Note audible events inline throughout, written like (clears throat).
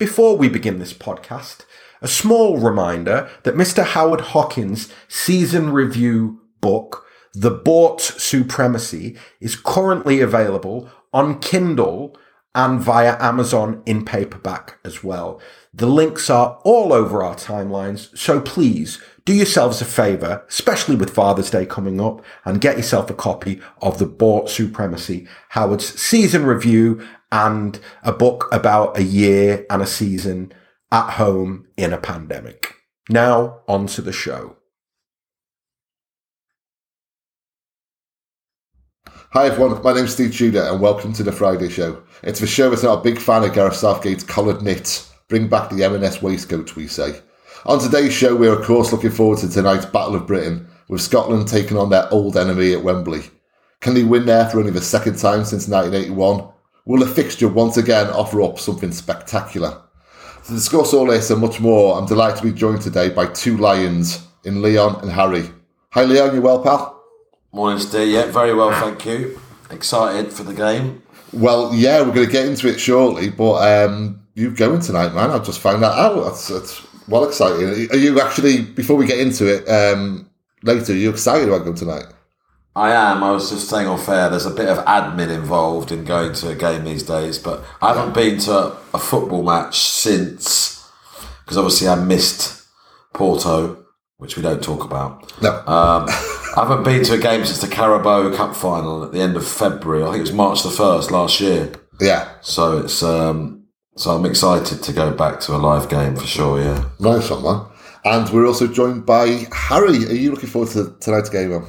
Before we begin this podcast, a small reminder that Mr. Howard Hawkins' season review book, The Boort Supremacy, is currently available on Kindle and via Amazon in paperback as well. The links are all over our timelines, so please do yourselves a favour, especially with Father's Day coming up, and get yourself a copy of The Boort Supremacy, Howard's season review and a book about a year and a season at home in a pandemic. Now, on to the show. Hi everyone, my name's Steve Tudor and welcome to the Friday Show. It's for sure that's not a big fan of Gareth Southgate's coloured knits. Bring back the M&S waistcoat, we say. On today's show, we're of course looking forward to tonight's Battle of Britain, with Scotland taking on their old enemy at Wembley. Can they win there for only the second time since 1981? Will the fixture once again offer up something spectacular? To discuss all this and much more, I'm delighted to be joined today by two Lions in Leon and Harry. Hi Leon, you well, pal? Morning, Steve. Yeah, very well, thank you. Excited for the game. Well, yeah, we're going to get into it shortly, but um, you going tonight, man? I've just found that out. That's, that's well exciting. Are you actually, before we get into it um, later, are you excited about going tonight? I am. I was just saying off air, there's a bit of admin involved in going to a game these days, but I haven't been to a football match since, because obviously I missed Porto, which we don't talk about. No. Um, (laughs) I haven't been to a game since the Carabao Cup final at the end of February. I think it was March the 1st last year. Yeah. So it's um, so I'm excited to go back to a live game for sure, yeah. Nice one, man. And we're also joined by Harry. Are you looking forward to tonight's game, man?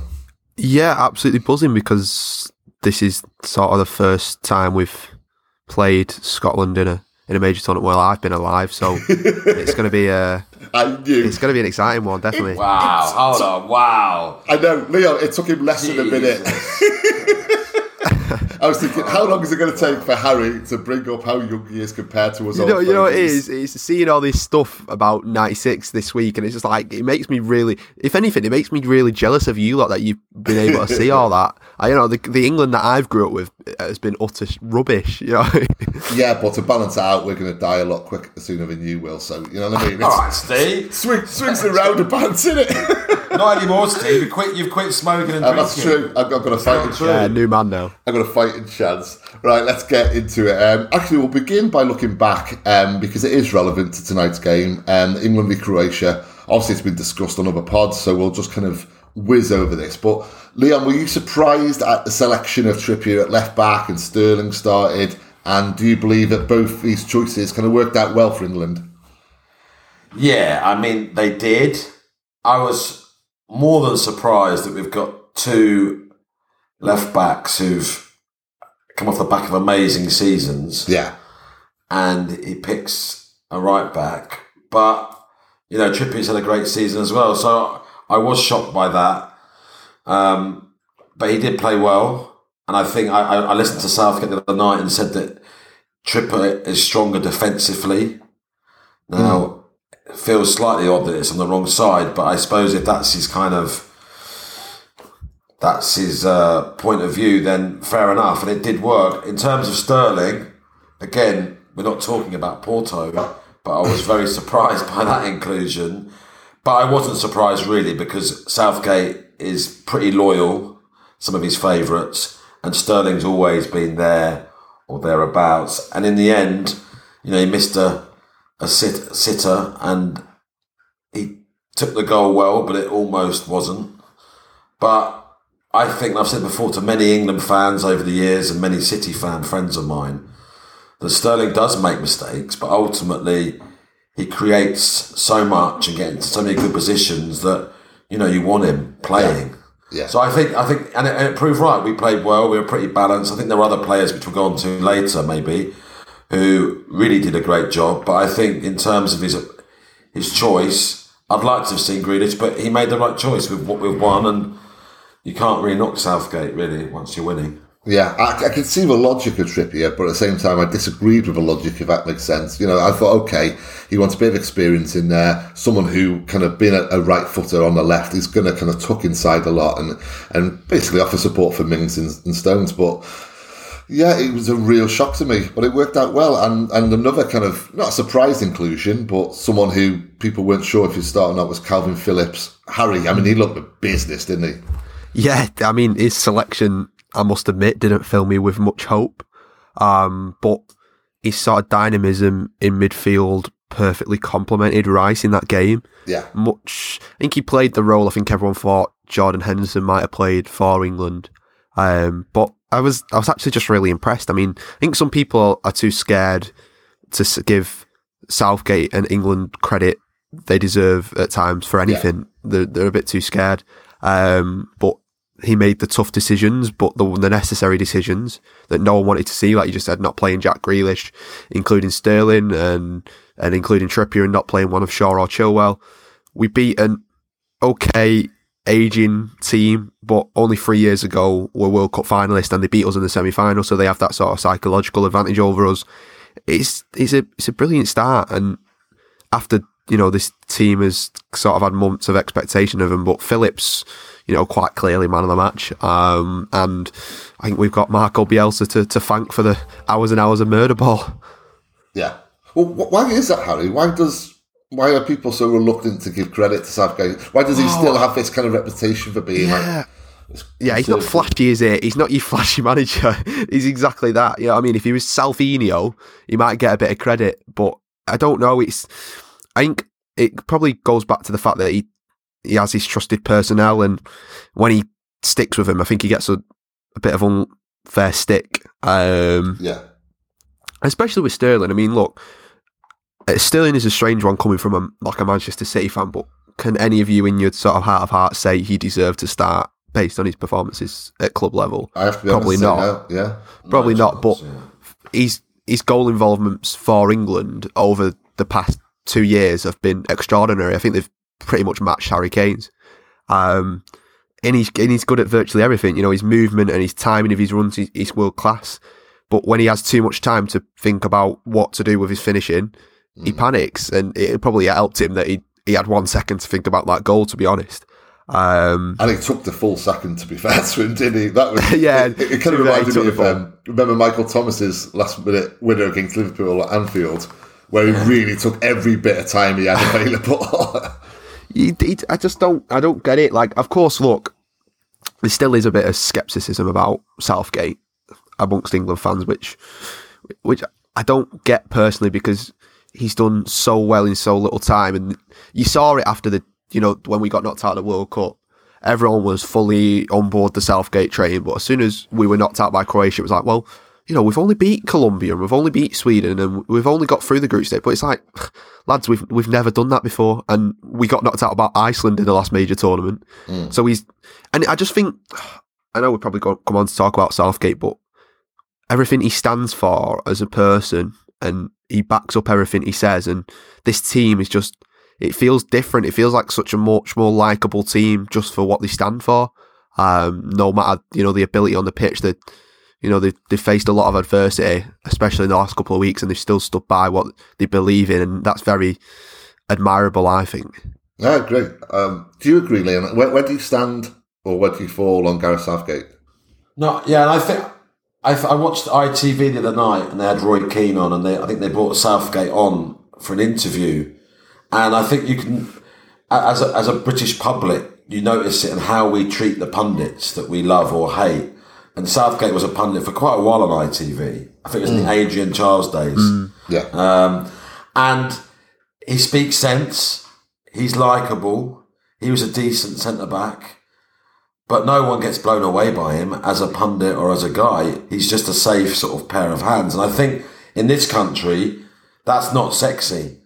Yeah, absolutely buzzing because this is sort of the first time we've played Scotland in a in a major tournament. while I've been alive, so (laughs) it's going to be a I knew. it's going to be an exciting one, definitely. Wow, hold on, wow. I know, Leon. It took him less than a minute. (laughs) I was thinking, how long is it going to take for Harry to bring up how young he is compared to us? You old know, you know what it. It's seeing all this stuff about '96 this week, and it's just like it makes me really. If anything, it makes me really jealous of you lot that you've been able to see (laughs) all that. I, you know, the the England that I've grew up with has been utter rubbish. You know, (laughs) Yeah, but to balance it out, we're going to die a lot quicker sooner than you will. So you know what I mean? All It's, right, Steve. swing, swings the roundabouts, isn't it? (laughs) Not anymore, Steve. You quit. You've quit smoking and Uh, drinking. that's true. I've got, I've got a fighting true. yeah, chance. new man now. I've got a fighting chance. Right, let's get into it. Um, actually, we'll begin by looking back um, because it is relevant to tonight's game. Um, England v Croatia. Obviously, it's been discussed on other pods, so we'll just kind of whiz over this. But Leon, were you surprised at the selection of Trippier at left back and Sterling started? And do you believe that both these choices kind of worked out well for England? Yeah, I mean they did. I was more than surprised that we've got two left backs who've come off the back of amazing seasons, Yeah, and he picks a right back. But you know, Trippier's had a great season as well, so I was shocked by that. Um, but he did play well, and I think I, I, listened to Southgate the other night and said that Trippier is stronger defensively. Now, it feels slightly odd that it's on the wrong side, but I suppose if that's his kind of that's his uh, point of view, then fair enough. And it did work. In terms of Sterling, again, we're not talking about Porto, but I was very (laughs) surprised by that inclusion. But I wasn't surprised really because Southgate is pretty loyal, some of his favourites, and Sterling's always been there or thereabouts. And in the end, you know, he missed a, a sit, sitter and he took the goal well, but it almost wasn't. But I think I've said before to many England fans over the years and many City fan friends of mine that Sterling does make mistakes, but ultimately he creates so much and gets so many good positions that you know you want him playing. Yeah. So I think I think and it, and it proved right. We played well. We were pretty balanced. I think there were other players which we'll go on to later, maybe, who really did a great job. But I think in terms of his his choice, I'd like to have seen Grealish, but he made the right choice with what we've won, and you can't really knock Southgate really once you're winning. Yeah, I, I can see the logic of Trippier, but at the same time, I disagreed with the logic, if that makes sense. You know, I thought, okay, he wants a bit of experience in there, someone who kind of being a, a right footer on the left is going to kind of tuck inside a lot and and basically offer support for Mings and, and Stones. But Yeah, it was a real shock to me, but it worked out well. And and another kind of not a surprise inclusion, but someone who people weren't sure if he'd start or not was Kalvin Phillips. Harry, I mean, he looked the business, didn't he? Yeah, I mean, his selection, I must admit, didn't fill me with much hope. Um, but his sort of dynamism in midfield perfectly complemented Rice in that game. Yeah. Much, I think he played the role I think everyone thought Jordan Henderson might have played for England. Um, but I was, I was actually just really impressed. I mean, I think some people are too scared to give Southgate and England credit they deserve at times for anything. They're, they're a bit too scared. Um, but he made the tough decisions, but the, the necessary decisions that no one wanted to see, like you just said, not playing Jack Grealish, including Sterling and and including Trippier, and not playing one of Shaw or Chilwell. We beat an okay aging team, but only three years ago were World Cup finalists and they beat us in the semi final, so they have that sort of psychological advantage over us. It's it's a it's a brilliant start, and after you know this team has sort of had months of expectation of him, but Phillips, you know, quite clearly man of the match, um, and I think we've got Marco Bielsa to, to thank for the hours and hours of murder ball. Yeah. Well, why is that, Harry? Why does why are people so reluctant to give credit to Southgate? Why does he still have this kind of reputation for being like? Yeah, he's not flashy, is he? He's not your (laughs) flashy manager. he's exactly that. You know, I mean, if he was Salvinio, he might get a bit of credit, but I don't know. It's, I think it probably goes back to the fact that he he has his trusted personnel, and when he sticks with him, I think he gets a, a bit of unfair stick. Um, Yeah. especially with Sterling. I mean, look, uh, Sterling is a strange one coming from a, like a Manchester City fan, but can any of you in your sort of heart of hearts say he deserved to start based on his performances at club level? I have to be Probably not. no. Yeah. Probably No not, but yeah. his his goal involvements for England over the past two years have been extraordinary. I think they've pretty much matched Harry Kane's. Um, and he's and he's good at virtually everything. You know, his movement and his timing of his runs, he's, he's world class. But when he has too much time to think about what to do with his finishing, he panics, and it probably helped him that he he had one second to think about that goal. To be honest, um, And it took the full second to be (laughs) fair to him, didn't he? That was (laughs) Yeah, It, it kind of be fair, he reminded me of um, remember Michael Thomas's last minute winner against Liverpool at Anfield, where he really took every bit of time he had available. (laughs) he, I just don't I don't get it. Like, of course, look, there still is a bit of skepticism about Southgate amongst England fans, which which I don't get personally because he's done so well in so little time, and you saw it after the you know when we got knocked out of the World Cup. Everyone was fully on board the Southgate train, but as soon as we were knocked out by Croatia, it was like, well, you know, we've only beat Colombia and we've only beat Sweden and we've only got through the group stage. But it's like, (sighs) lads, we've we've never done that before, and we got knocked out by Iceland in the last major tournament. So he's, and I just think, (sighs) I know we're probably go, come on to talk about Southgate, but everything he stands for as a person, and he backs up everything he says, and this team is just, it feels different. It feels like such a much more likable team just for what they stand for. Um, no matter you know the ability on the pitch that you know, they they faced a lot of adversity, especially in the last couple of weeks, and they've still stood by what they believe in, and that's very admirable, I think. yeah, great. Um, do you agree, Liam? Where, where do you stand, or where do you fall on Gareth Southgate? No, yeah, and I think I, I watched ITV the other night, and they had Roy Keane on, and they I think they brought Southgate on for an interview, and I think you can, as a, as a British public, you notice it in how we treat the pundits that we love or hate. And Southgate was a pundit for quite a while on ITV. I think it was in the mm. Adrian Chiles days. Mm. Yeah, Um, and he speaks sense. He's likable. He was a decent centre back. But no one gets blown away by him as a pundit or as a guy. He's just a safe sort of pair of hands. And I think in this country, that's not sexy.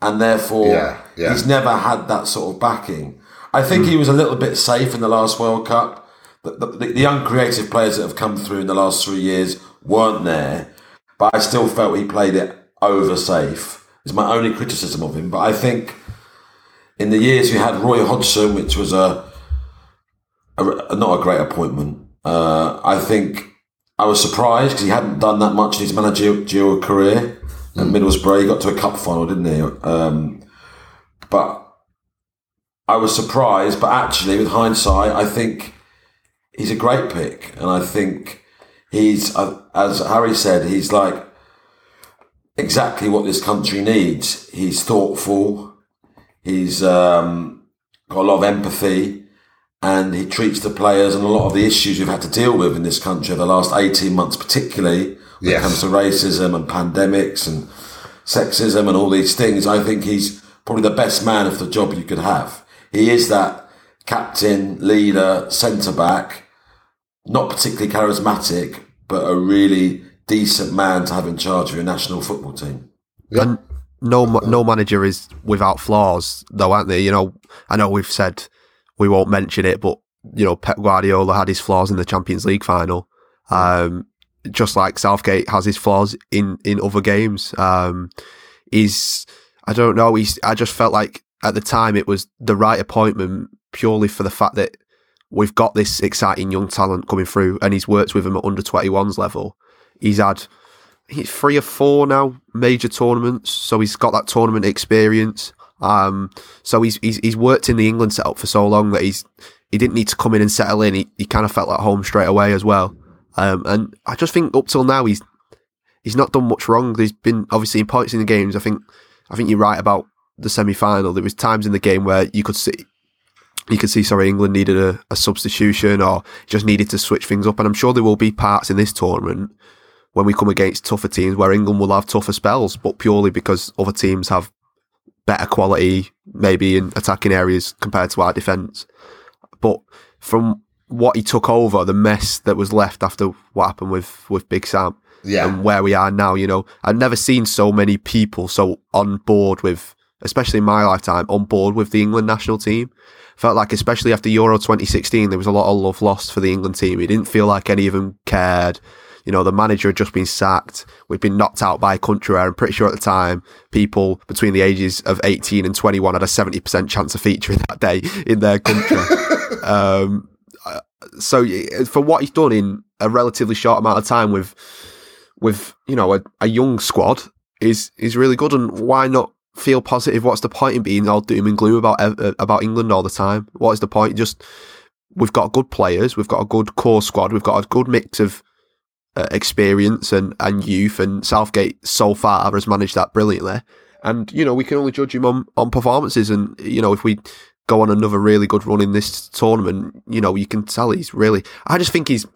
And therefore, Yeah, yeah. he's never had that sort of backing. I think he mm. was a little bit safe in the last World Cup. The, the, the young creative players that have come through in the last three years weren't there. But I still felt he played it over safe. Is my only criticism of him. But I think in the years we had Roy Hodgson, which was a, a, not a great appointment. Uh, I think I was surprised because he hadn't done that much in his managerial career. At Middlesbrough, he got to a cup final, didn't he? Um, but I was surprised. But actually, with hindsight, I think he's a great pick, and I think he's uh, as Harry said, he's like exactly what this country needs. He's thoughtful. He's um, got a lot of empathy, and he treats the players and a lot of the issues we've had to deal with in this country over the last eighteen months, particularly when Yes. it comes to racism and pandemics and sexism and all these things. I think he's probably the best man for the job you could have. He is that captain, leader, centre back, not particularly charismatic, but a really decent man to have in charge of your national football team. And no, no manager is without flaws, though, aren't they? You know, I know we've said we won't mention it, but you know, Pep Guardiola had his flaws in the Champions League final. Um, just like Southgate has his flaws in in other games. Um, he's, I don't know. He's. I just felt like at the time it was the right appointment purely for the fact that we've got this exciting young talent coming through, and he's worked with him at under 21s level. He's had he's three or four now major tournaments, so he's got that tournament experience. Um, so he's, he's he's worked in the England setup for so long that he's he didn't need to come in and settle in. He he kind of felt like home straight away as well. Um, and I just think up till now he's he's not done much wrong. There's been obviously in points in the games. I think I think you're right about the semi final. There was times in the game where you could see you could see sorry England needed a, a substitution or just needed to switch things up. And I'm sure there will be parts in this tournament when we come against tougher teams where England will have tougher spells, but purely because other teams have better quality, maybe in attacking areas compared to our defence. But from what he took over, the mess that was left after what happened with, with Big Sam Yeah. and where we are now, you know, I've never seen so many people so on board with, especially in my lifetime, on board with the England national team. Felt like, especially after Euro 2016, there was a lot of love lost for the England team. It didn't feel like any of them cared. You know, the manager had just been sacked. We'd been knocked out by a country where I'm pretty sure at the time, people between the ages of 18 and 21 had a 70% chance of featuring that day in their country. (laughs) um, uh, so for what he's done in a relatively short amount of time with, with, you know, a, a young squad is, is really good. And why not feel positive? What's the point in being all doom and gloom about, uh, about England all the time? What is the point? Just, we've got good players. We've got a good core squad. We've got a good mix of, uh, experience and, and youth, and Southgate so far has managed that brilliantly. And you know we can only judge him on, on performances, and you know if we go on another really good run in this tournament, you know you can tell he's really. I just think he's.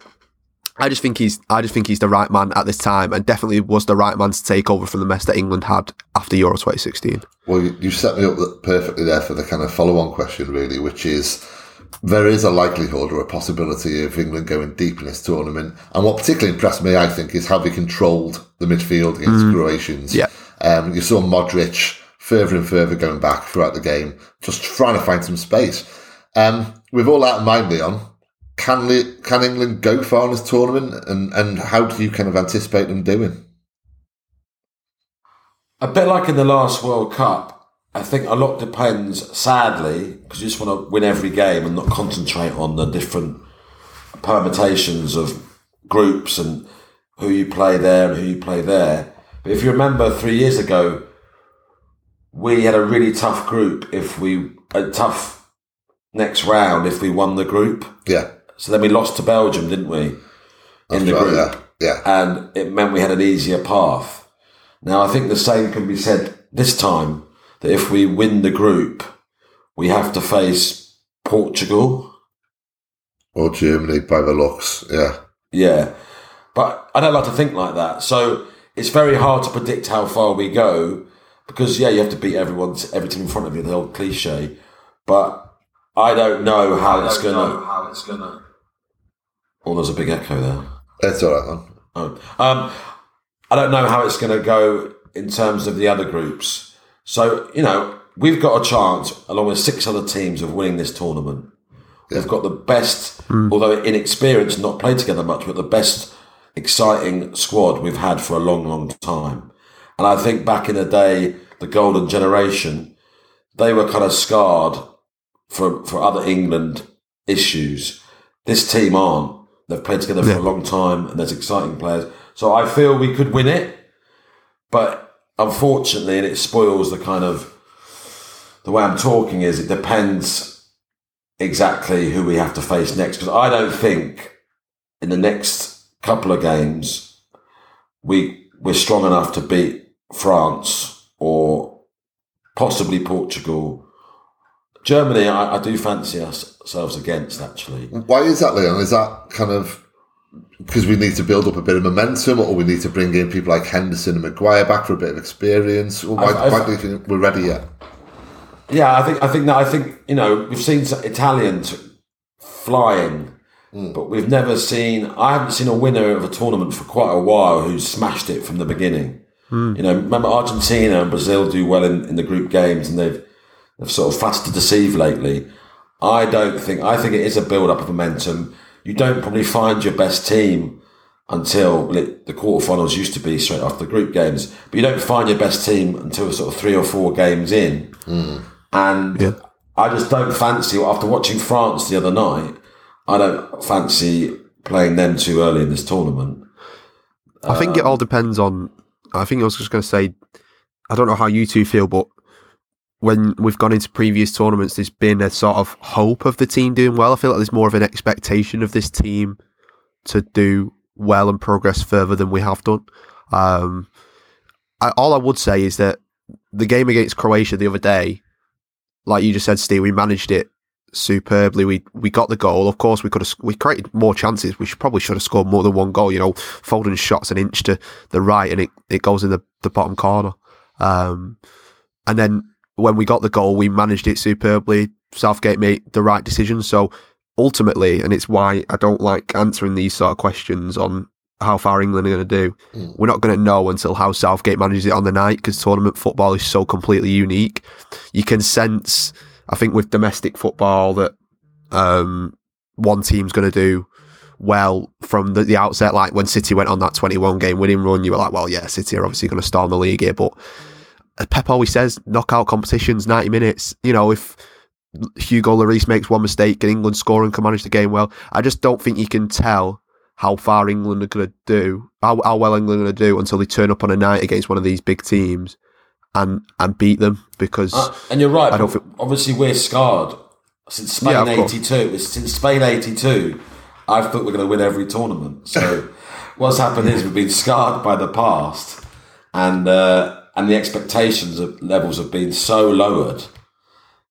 I just think he's. I just think he's the right man at this time, and definitely was the right man to take over from the mess that England had after Euro 2016. Well, you, you set me up perfectly there for the kind of follow-on question, really, which is there is a likelihood or a possibility of England going deep in this tournament. And what particularly impressed me, I think, is how they controlled the midfield against the Croatians. Yeah. Um, you saw Modric further and further going back throughout the game, just trying to find some space. Um, with all that in mind, Leon, can Le- can England go far in this tournament, and and how do you kind of anticipate them doing? A bit like in the last World Cup, I think a lot depends, sadly, because you just want to win every game and not concentrate on the different permutations of groups and who you play there and who you play there. But if you remember three years ago, we had a really tough group if we, a tough next round if we won the group. Yeah, So then we lost to Belgium, didn't we? In the right, group yeah, yeah. and it meant we had an easier path. Now, I think the same can be said this time that if we win the group, we have to face Portugal. Or Germany by the looks, yeah. Yeah. But I don't like to think like that. So it's very hard to predict how far we go because, yeah, you have to beat everyone, every team in front of you, the old cliche. But I don't know how it's going to. How it's going to. Oh, there's a big echo there. It's all right, man. Oh. Um, I don't know how it's going to go in terms of the other groups. So, you know, we've got a chance, along with six other teams, of winning this tournament. We've got the best, although inexperienced, not played together much, but the best exciting squad we've had for a long, long time. And I think back in the day, the golden generation, they were kind of scarred for, for other England issues. This team aren't. They've played together for a long time and there's exciting players. So I feel we could win it. But unfortunately, and it spoils the kind of the way I'm talking is it depends exactly who we have to face next. Because I don't think in the next couple of games, we we're strong enough to beat France or possibly Portugal. Germany, I, I do fancy ourselves against actually. Why is that, Leon? Is that kind of because we need to build up a bit of momentum, or we need to bring in people like Henderson and Maguire back for a bit of experience? Or why, I've- why do you think we're ready yet? Yeah, I think I think that I think you know we've seen Italians flying, hmm. but we've never seen. I haven't seen a winner of a tournament for quite a while who's smashed it from the beginning. Hmm. You know, remember Argentina and Brazil do well in, in the group games, and they've they've sort of fast to deceive lately. I don't think. I think it is a build up of momentum. You don't probably find your best team until the quarterfinals used to be straight after the group games, but you don't find your best team until sort of three or four games in. Hmm. And Yeah. I just don't fancy, after watching France the other night, I don't fancy playing them too early in this tournament. I think it um, all depends on. I think I was just going to say, I don't know how you two feel, but when we've gone into previous tournaments, there's been a sort of hope of the team doing well. I feel like there's more of an expectation of this team to do well and progress further than we have done. Um, I, all I would say is that the game against Croatia the other day, like you just said, Steve, we managed it superbly. We we got the goal. Of course, we could have we created more chances. We should, probably should have scored more than one goal. You know, Foden shots an inch to the right and it, it goes in the, the bottom corner. Um, and then when we got the goal, we managed it superbly. Southgate made the right decision. So ultimately, and it's why I don't like answering these sort of questions on how far England are going to do. We're not going to know until how Southgate manages it on the night because tournament football is so completely unique. You can sense, I think, with domestic football that um, one team's going to do well from the, the outset. Like when City went on that 21 game winning run, you were like, well, yeah, City are obviously going to storm the league here. But Pep always says, knockout competitions, 90 minutes. You know, if Hugo Lloris makes one mistake and England score and can manage the game well, I just don't think you can tell how far England are going to do, how, how well England are going to do until they turn up on a night against one of these big teams and and beat them because Uh, and you're right. I don't feel- obviously, we're scarred since Spain Yeah, '82. Since Spain '82, I thought we're going to win every tournament. So (laughs) what's happened is we've been scarred by the past, and uh, and the expectations of levels have been so lowered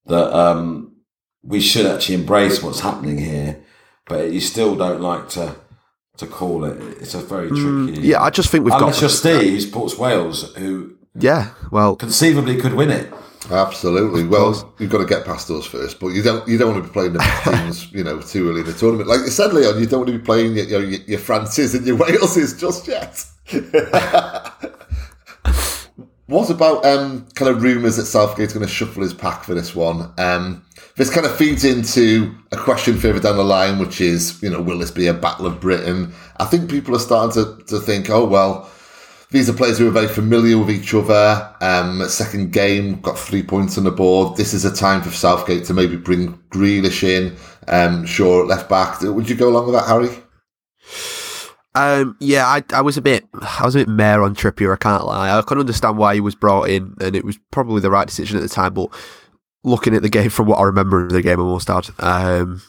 that um, we should actually embrace what's happening here. But you still don't like to to call it. It's a very tricky. Mm, yeah, I just think we've Unless got you're Steve, who supports Wales, who yeah. Well, conceivably could win it. Absolutely. Well, you've got to get past us first, but you don't. You don't want to be playing the (laughs) teams, you know, too early in the tournament. Like you said, Leon, you don't want to be playing your, your, your Frances and your (laughs) Waleses just yet. (laughs) what about um, kind of rumours that Southgate's going to shuffle his pack for this one? Um, this kind of feeds into a question further down the line, which is, you know, will this be a battle of Britain? I think people are starting to, to think, oh well, these are players who are very familiar with each other. Um, second game, got three points on the board. This is a time for Southgate to maybe bring Grealish in. Um, Shaw, left back. Would you go along with that, Harry? Um, yeah, I, I was a bit, I was a bit mare on Trippier. I can't lie. I can understand why he was brought in, and it was probably the right decision at the time. But looking at the game (laughs) from what I remember of the game, I must add, um,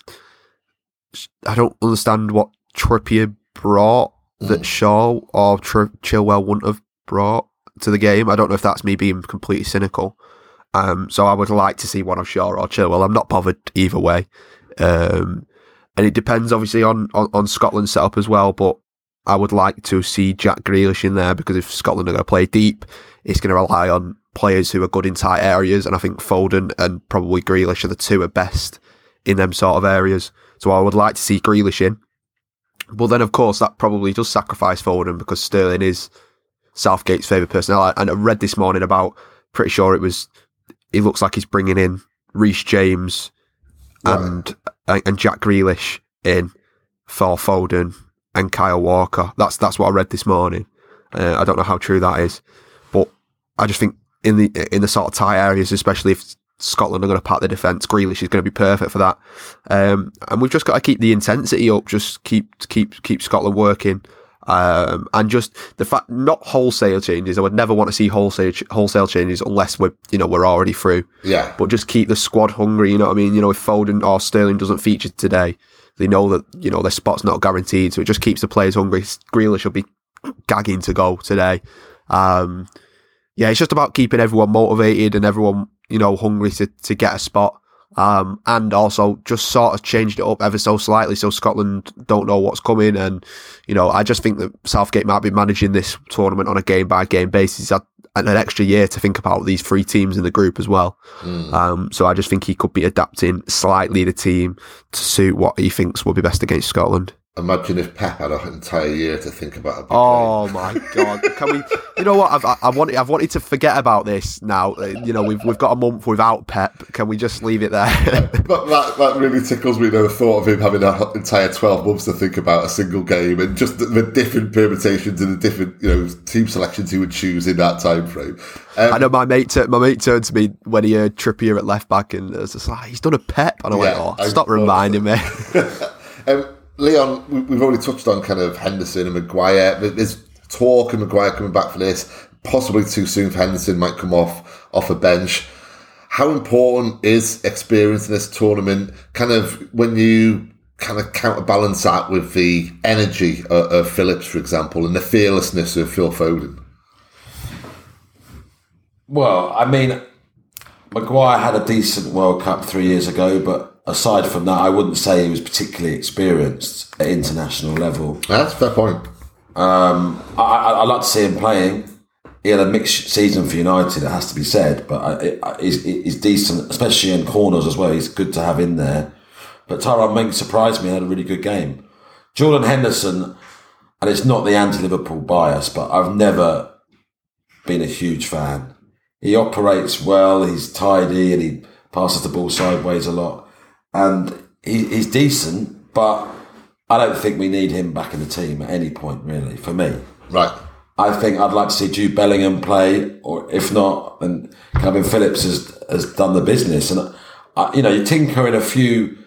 I don't understand what Trippier brought that Shaw or Tr- Chilwell wouldn't have brought to the game. I don't know if that's me being completely cynical. Um, so I would like to see one of Shaw or Chilwell. I'm not bothered either way. Um, and it depends obviously on, on, on Scotland's setup as well, but I would like to see Jack Grealish in there because if Scotland are going to play deep, it's going to rely on players who are good in tight areas, and I think Foden and probably Grealish are the two are best in them sort of areas. So I would like to see Grealish in. But then, of course, that probably does sacrifice Foden because Sterling is Southgate's favourite personnel. And I read this morning about, pretty sure it was, he looks like he's bringing in Reece James and and Jack Grealish in for Foden and Kyle Walker. That's that's what I read this morning. Uh, I don't know how true that is, but I just think in the in the sort of tight areas, especially if Scotland are going to pack the defence, Grealish is going to be perfect for that. Um, and we've just got to keep the intensity up. Just keep keep keep Scotland working. Um, and just the fact, not wholesale changes. I would never want to see wholesale wholesale changes unless we're, you know, we're already through Yeah. but just keep the squad hungry. You know what I mean? You know, if Foden or Sterling doesn't feature today, they know that you know their spot's not guaranteed, so it just keeps the players hungry. Grealish will be gagging to go today. Um, yeah, it's just about keeping everyone motivated and everyone you know hungry to to get a spot. Um, and also just sort of changed it up ever so slightly so Scotland don't know what's coming. And, you know, I just think that Southgate might be managing this tournament on a game by game basis. An extra year to think about these three teams in the group as well. Mm. Um, so I just think he could be adapting slightly the team to suit what he thinks will be best against Scotland. Imagine if Pep had an entire year to think about. A game. Oh my god! Can we? You know what? I've I wanted I've wanted to forget about this now. Uh, you know we've we've got a month without Pep. Can we just leave it there? (laughs) but that that really tickles me. the thought of him having an entire twelve months to think about a single game and just the, the, different permutations and the different you know team selections he would choose in that time frame. Um, I know my mate. T- my mate turned to me when he heard Trippier at left back and it was just like he's done a Pep, and I yeah, went, "Oh, stop reminding me." (laughs) (laughs) um, Leon, we've already touched on kind of Henderson and Maguire. There's talk of Maguire coming back for this. Possibly too soon for Henderson, might come off off a bench. How important is experience in this tournament? Kind of when you kind of counterbalance that with the energy of, of Phillips, for example, and the fearlessness of Phil Foden. Well, I mean, Maguire had a decent World Cup three years ago, but aside from that, I wouldn't say he was particularly experienced at international level. That's a fair point. Um, I, I, I like to see him playing. He had a mixed season for United, it has to be said, but he's, he's decent, especially in corners as well. He's good to have in there. But Tyrone Mings surprised me, had a really good game. Jordan Henderson, and it's not the anti Liverpool bias, but I've never been a huge fan. He operates well, he's tidy, and he passes the ball sideways a lot and he, he's decent, but I don't think we need him back in the team at any point, really, for me. Right. I think I'd like to see Jude Bellingham play, or if not, then Kalvin Phillips has, has done the business. And, uh, you know, you tinker in a few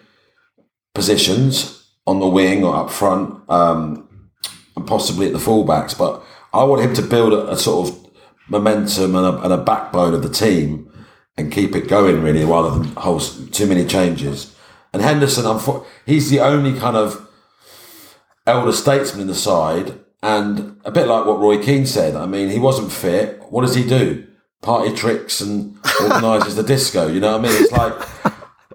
positions on the wing or up front, um, and possibly at the fullbacks, but I want him to build a, a sort of momentum and a, and a backbone of the team and keep it going, really, rather than hold too many changes. And Henderson, he's the only kind of elder statesman in the side. And a bit like what Roy Keane said, I mean, he wasn't fit. What does he do? Party tricks and organises the disco. You know what I mean? It's like,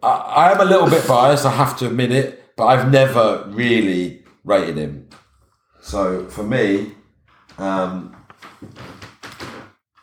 I, I am a little bit biased, I have to admit it, but I've never really rated him. So for me, um,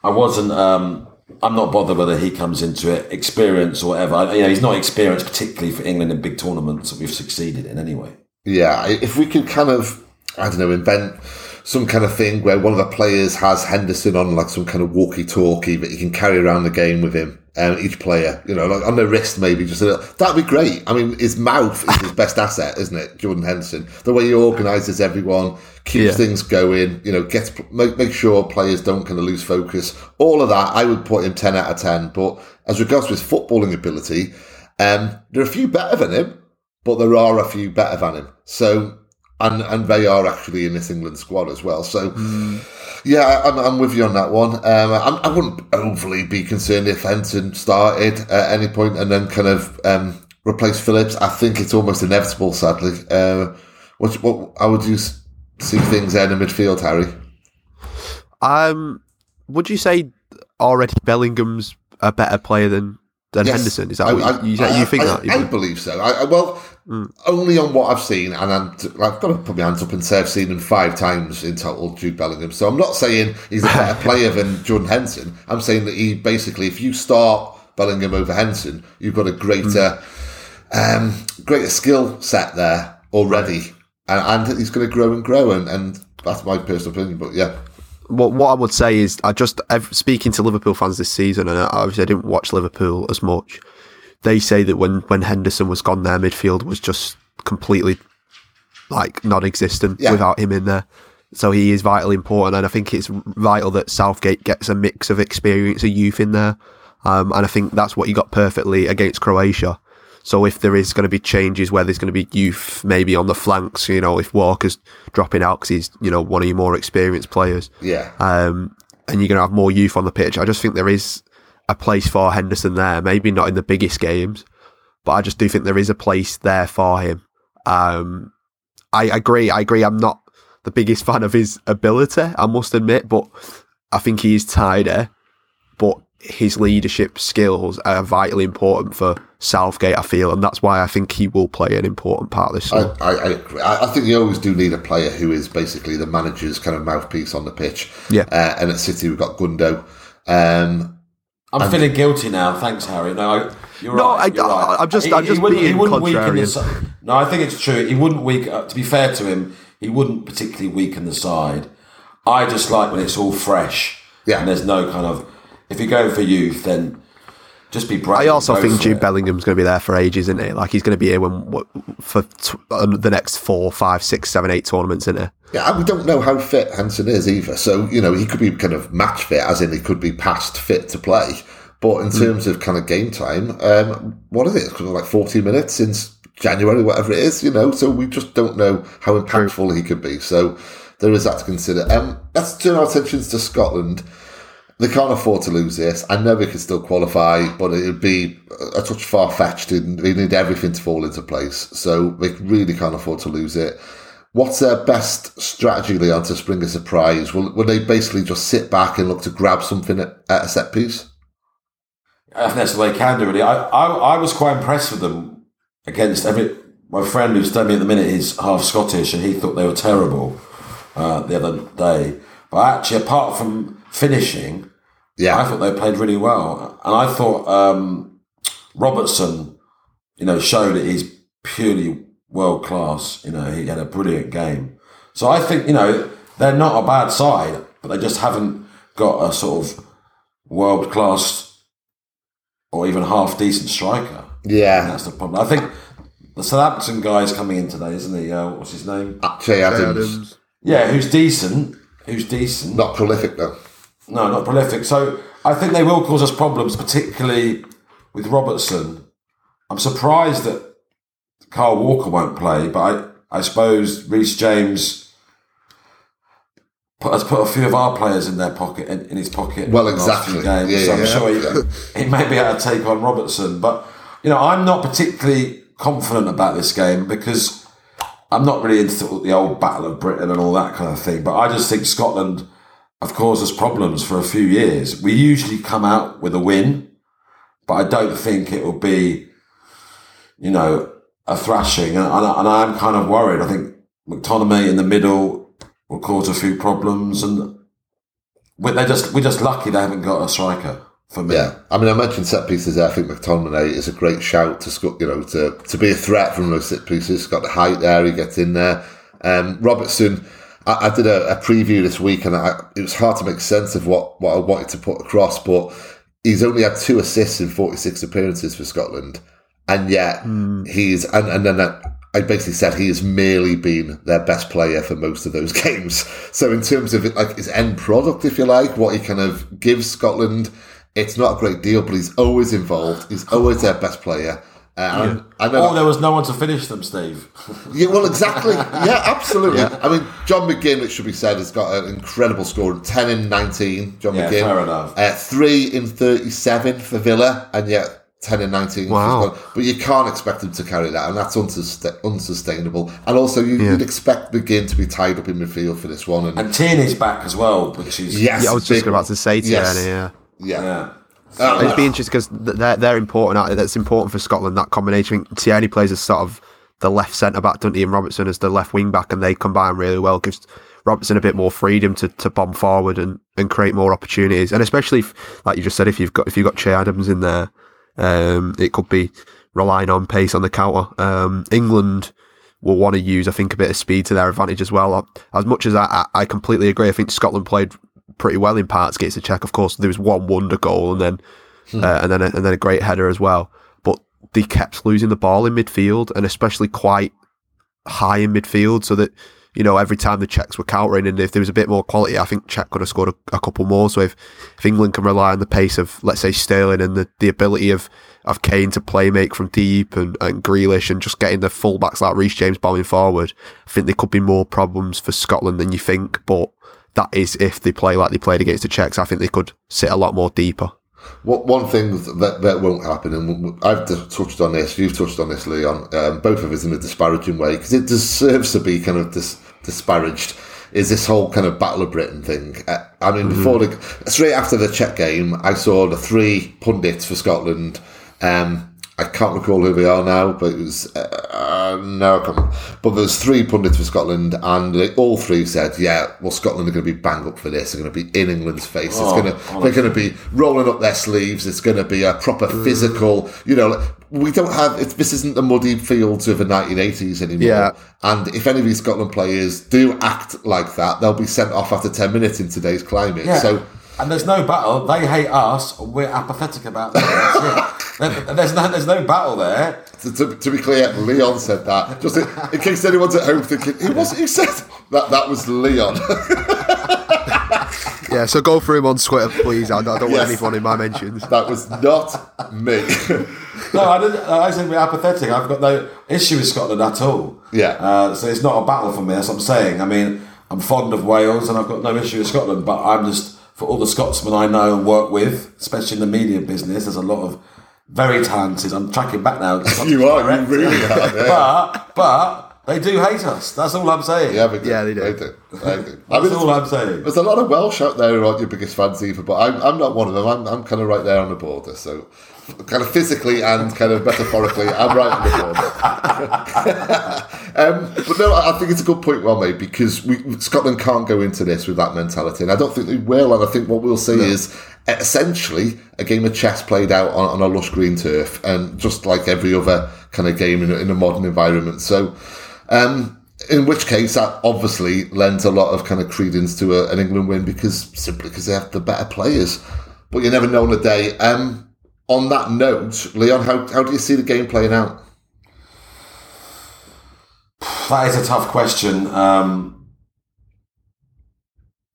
I wasn't um, I'm not bothered whether he comes into it, experience or whatever. You know, he's not experienced particularly for England in big tournaments that we've succeeded in anyway. Yeah, if we could kind of, I don't know, invent some kind of thing where one of the players has Henderson on like some kind of walkie-talkie that he can carry around the game with him. Um, each player, you know, like on the wrist, maybe just a little. That'd be great. I mean, his mouth is his best asset, isn't it, Jordan Henderson? The way he organises everyone, keeps yeah. things going, you know, gets make, make sure players don't kind of lose focus. All of that, I would put him ten out of ten. But as regards to his footballing ability, um, there are a few better than him, but there are a few better than him. So and and they are actually in this England squad as well. So. Mm. Yeah, I'm, I'm with you on that one. Um, I, I wouldn't overly be concerned if Henson started at any point and then kind of um, replace Phillips. I think it's almost inevitable, sadly. Uh, what, what, how would you see things in the midfield, Harry? Um, would you say already Bellingham's a better player than than yes, Henderson? Is that I, what you, I, you think that? I, believe so. well, mm. only on what I've seen, and i have got to put my hands up and say I've seen him five times in total, Jude Bellingham. So I'm not saying he's a better (laughs) player than Jordan Henson. I'm saying that he basically, if you start Bellingham over Henson, you've got a greater, mm. um, greater skill set there already, and, and he's going to grow and grow, and, and that's my personal opinion. But yeah, what what I would say is I just speaking to Liverpool fans this season, and obviously I didn't watch Liverpool as much. They say that when when Henderson was gone, their midfield was just completely like non-existent yeah. without him in there. So he is vitally important, and I think it's vital that Southgate gets a mix of experience and youth in there. Um, and I think that's what he got perfectly against Croatia. So if there is going to be changes where there's going to be youth maybe on the flanks, you know, if Walker's dropping out because he's, you know, one of your more experienced players. Yeah. Um, and you're going to have more youth on the pitch. I just think there is a place for Henderson there. Maybe not in the biggest games, but I just do think there is a place there for him. Um, I agree. I agree. I'm not the biggest fan of his ability, I must admit, but I think he is tidy. But his leadership skills are vitally important for Southgate, I feel, and that's why I think he will play an important part this I, season. I, I. I I think you always do need a player who is basically the manager's kind of mouthpiece on the pitch. Yeah. Uh, and at City, we've got Gundo. Um, I'm feeling guilty now. Thanks, Harry. No, I- you're No, right. I- you're right. I'm just- He- I'm he just wouldn't- he being wouldn't weaken the No, I think it's true. He wouldn't weaken. Uh, to be fair to him, he wouldn't particularly weaken the side. I just like when it's all fresh. Yeah. And there's no kind of. If you're going for youth, then just be brave. I also think for Jude it. Bellingham's going to be there for ages, isn't he? Like he's going to be here when what, for t- uh, the next four, five, six, seven, eight tournaments, isn't he? yeah, and we don't know how fit Hansen is either. So, you know, he could be kind of match fit, as in he could be past fit to play. But in terms of kind of game time, um, what is it? It's kind of like 40 minutes since January, whatever it is, you know? So we just don't know how impactful he could be. So there is that to consider. Um, let's turn our attentions to Scotland. They can't afford to lose this. I know they can still qualify, but it would be a touch far fetched and they need everything to fall into place. So they really can't afford to lose it. What's their best strategy, Leon, to spring a surprise? Will, will they basically just sit back and look to grab something at, at a set piece? I think that's way they can do really. I, I, I was quite impressed with them against every. My friend who's me at the minute is half Scottish and he thought they were terrible uh, the other day. But actually, apart from finishing, I thought they played really well. And I thought um, Robertson, you know, showed that he's purely world class. You know, he had a brilliant game. So I think, you know, they're not a bad side, but they just haven't got a sort of world class or even half decent striker. Yeah. That's the problem. I think the Southampton guy is coming in today, isn't he? Uh, what's his name? Che Adams. Yeah, who's decent. Who's decent. Not prolific, though. No, not prolific. So I think they will cause us problems, particularly with Robertson. I'm surprised that Kyle Walker won't play, but I, I suppose Reece James put, has put a few of our players in their pocket, in, in his pocket. Well, in the last few exactly. Games, Yeah, so I'm yeah, sure he, (laughs) he may be able to take on Robertson, but you know, I'm not particularly confident about this game because I'm not really into the old Battle of Britain and all that kind of thing. But I just think Scotland have caused us problems for a few years. We usually come out with a win, but I don't think it will be, you know, a thrashing. And, and, I- I'm kind of worried. I think McTominay in the middle will cause a few problems, and we- they're just we're just lucky they haven't got a striker for me. Yeah, I mean, I mentioned set pieces there. I think McTominay is a great shout to you know to to be a threat from those set pieces. He's got the height there. He gets in there. Um, Robertson, I, I did a, a preview this week, and I, it was hard to make sense of what what I wanted to put across. But he's only had two assists in forty six appearances for Scotland, and yet hmm. he's and and then. I, I basically said he has merely been their best player for most of those (laughs) games. So in terms of like his end product, if you like, what he kind of gives Scotland, it's not a great deal, but he's always involved. He's always their best player. Uh, I know. Or there was no one to finish them, Steve. (laughs) Yeah, well, exactly. Yeah, (laughs) absolutely. I mean, John McGinn, it should be said, has got an incredible score 10 in 19. John Yeah, McGinn. fair enough. Uh, 3 in 37 for Villa, and yet 10 in 19. Wow. But you can't expect him to carry that, and that's unsus- unsustainable. And also, you, you'd expect McGinn to be tied up in midfield for this one. And, And Tierney's back as well, which is yes, Yeah, I was big just about to say to Yes. you, Annie, yeah. Yeah. Yeah. Uh, It'd be interesting because they're they're important. aren't they? That's important for Scotland. That combination. I Tierney plays as sort of the left centre back, doesn't he? And Robertson as the left wing back, and they combine really well. Gives Robertson a bit more freedom to, to bomb forward and, and create more opportunities. And especially, if, like you just said, if you've got if you've got Che Adams in there, um, it could be relying on pace on the counter. Um, England will want to use, I think, a bit of speed to their advantage as well. As much as I, I completely agree, I think Scotland played pretty well in parts against the Czech. Of course, there was one wonder goal and then uh, and then a, and then a great header as well. But they kept losing the ball in midfield and especially quite high in midfield, so that you know every time the Czechs were countering, and if there was a bit more quality, I think Czech could have scored a, a couple more. So if, if England can rely on the pace of let's say Sterling and the, the ability of of Kane to play make from deep and, and Grealish and just getting the fullbacks like Reece James bombing forward, I think there could be more problems for Scotland than you think. But that is if they play like they played against the Czechs. I think they could sit a lot more deeper. What one thing that that won't happen, and I've touched on this, you've touched on this, Leon. Um, both of us in a disparaging way because it deserves to be kind of dis- disparaged. Is this whole kind of Battle of Britain thing? Uh, I mean, before the straight after the Czech game, I saw the three pundits for Scotland. Um, I can't recall who they are now, but it was uh, no, I. But there's three pundits for Scotland, and they all three said, "Yeah, well, Scotland are going to be bang up for this. They're going to be in England's face. Oh, it's going to, they're going to be rolling up their sleeves. It's going to be a proper mm. physical. You know, like, we don't have. It's, this isn't the muddy fields of the 1980s anymore. Yeah. And if any of these Scotland players do act like that, they'll be sent off after 10 minutes in today's climate. Yeah. So." And there's no battle. They hate us. We're apathetic about them. That's it. There- There's no, there's no battle there. To, to, to be clear, Leon said that. Just in, in case anyone's at home thinking, who was it who said that? That was Leon. (laughs) Yeah, so go for him on Twitter, please. I, I don't want Yes. anyone in my mentions. that was not me. (laughs) No, I didn't. I said we're apathetic. I've got no issue with Scotland at all. Yeah. Uh, so it's not a battle for me. That's what I'm saying. I mean, I'm fond of Wales and I've got no issue with Scotland, but I'm just for all the Scotsmen I know and work with, especially in the media business. There's a lot of very talented. I'm tracking back now. (laughs) you are, you really are. (laughs) Yeah, but but they do hate us. That's all I'm saying. yeah, they do. Yeah, they do. They do. They do. I That's mean, all I'm saying. there's a lot of Welsh out there who aren't your biggest fans either, but I'm, I'm not one of them. I'm, I'm kind of right there on the border. So, kind of physically and kind of metaphorically, I'm right on the border. (laughs) um, but no, I think it's a good point well made because we, Scotland can't go into this with that mentality, and I don't think they will. And I think what we'll see is essentially a game of chess played out on, on a lush green turf, and just like every other kind of game in a, in a modern environment. So. Um, in which case, that obviously lends a lot of kind of credence to a, an England win because simply because they have the better players. But you never know on a day. Um, on that note, Leon, how, how do you see the game playing out? That is a tough question. Um,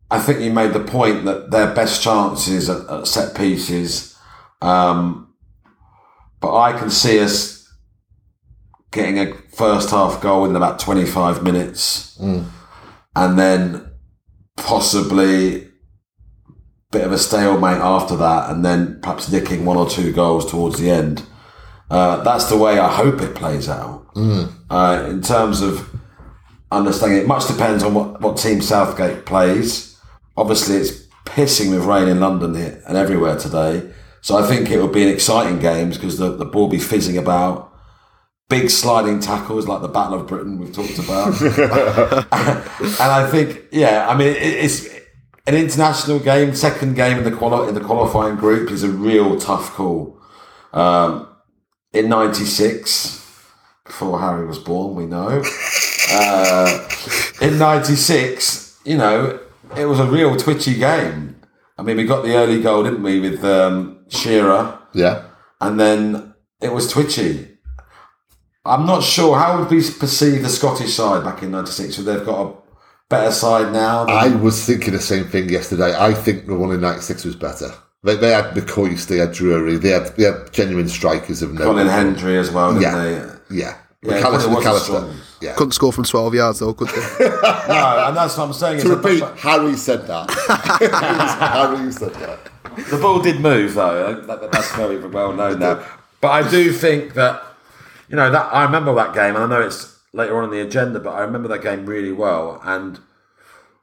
I think you made the point that their best chances at, at set pieces, um, but I can see us getting a first half goal in about 25 minutes and then possibly a bit of a stalemate after that and then perhaps nicking one or two goals towards the end. Uh, that's the way I hope it plays out. Uh, in terms of understanding it, much depends on what, what team Southgate plays. Obviously, it's pissing with rain in London here and everywhere today. So I think it will be an exciting game because the, the ball will be fizzing about. Big sliding tackles like the Battle of Britain we've talked about. (laughs) and I think, yeah, I mean, it, it's an international game, second game in the quali- in the qualifying group is a real tough call. Um, in '96, before Harry was born, we know. Uh, in '96, you know, it was a real twitchy game. I mean, we got the early goal, didn't we, with um, Shearer, Yeah. and then it was twitchy. I'm not sure how would we perceive the Scottish side back in '96. Would they've got a better side now? than- I was thinking the same thing yesterday. I think the one in '96 was better. They, they had McCoist, they had Durie, they had, they had genuine strikers of no. Colin Hendry as well, didn't Yeah. they? Yeah. Yeah, McAllister, McAllister. Yeah. Couldn't score from 12 yards, though, could they? (laughs) No, and that's what I'm saying. To repeat, that- Harry said that. (laughs) Harry said that. The ball did move though. That, that- that's very well known now. But I do think that you know that I remember that game, and I know it's later on in the agenda, but I remember that game really well. And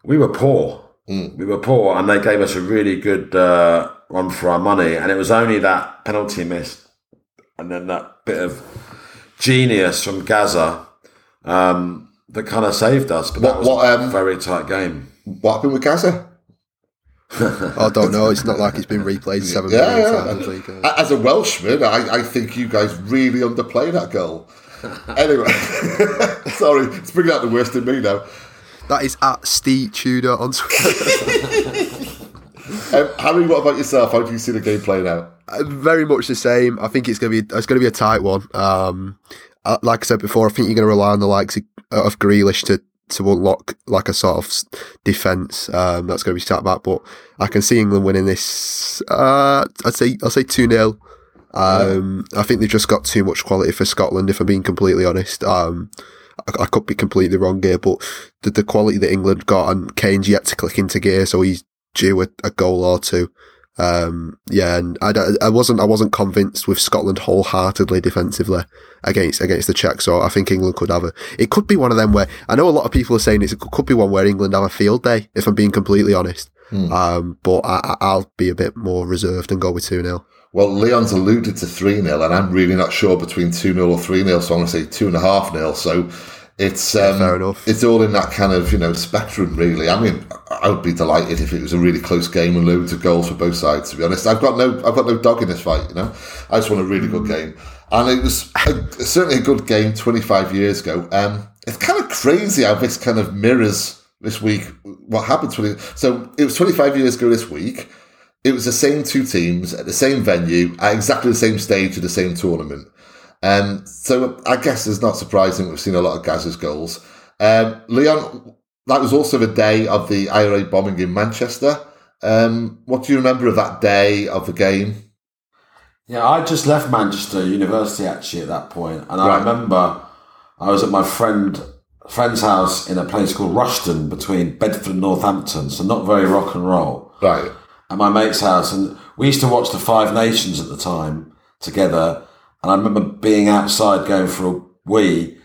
we were poor. We were poor, and they gave us a really good uh, run for our money. And it was only that penalty miss, and then that bit of genius from Gazza um, that kind of saved us. But that What- was what, a um, very tight game. What happened with Gazza? I don't know. It's not like it's been replayed seven Yeah, yeah. times. Uh, As a Welshman, I, I think you guys really underplay that goal. (laughs) Anyway, (laughs) sorry, it's bringing out the worst in me now. that is at Steve Tudor on Twitter. (laughs) Um, Harry, what about yourself? How do you see the game playing out? Uh, very much the same. I think it's gonna be it's gonna be a tight one. Um, uh, like I said before, I think you're gonna rely on the likes of, of Grealish to to unlock like a sort of defense. Um, that's gonna be sat back, but I can see England winning this. Uh, I'd say I'll say two 0 Um, I think they've just got too much quality for Scotland. If I'm being completely honest, um, I, I could be completely wrong here, but the, the quality that England got and Kane's yet to click into gear, so he's due a, a goal or two. Um, yeah, and I, I wasn't I wasn't convinced with Scotland wholeheartedly defensively against against the Czechs. So I think England could have a. It could be one of them where I know a lot of people are saying it's, it could be one where England have a field day. If I'm being completely honest, um, but I, I- I'll be a bit more reserved and go with two 0 Well, Leon's alluded to 3 0, and I'm really not sure between 2 0 or 3 0, so I'm going to say 2.5 0. So it's um, fair enough. it's all in that kind of you know spectrum, really. I mean, I would be delighted if it was a really close game and loads of goals for both sides. To be honest, I've got no I've got no dog in this fight. You know, I just want a really good game, and it was a, certainly a good game 25 years ago. Um, it's kind of crazy how this kind of mirrors this week what happened 20 so it was 25 years ago this week it was the same two teams at the same venue at exactly the same stage of the same tournament. Um, so I guess it's not surprising we've seen a lot of Gaz's goals. Um, Leon, that was also the day of the IRA bombing in Manchester. Um, what do you remember of that day of the game? Yeah, I just left Manchester University actually at that point, and I Right. remember I was at my friend friend's house in a place called Rushden between Bedford and Northampton, so not very rock and roll. Right. At my mate's house, and we used to watch the Five Nations at the time together. And I remember being outside going for a wee,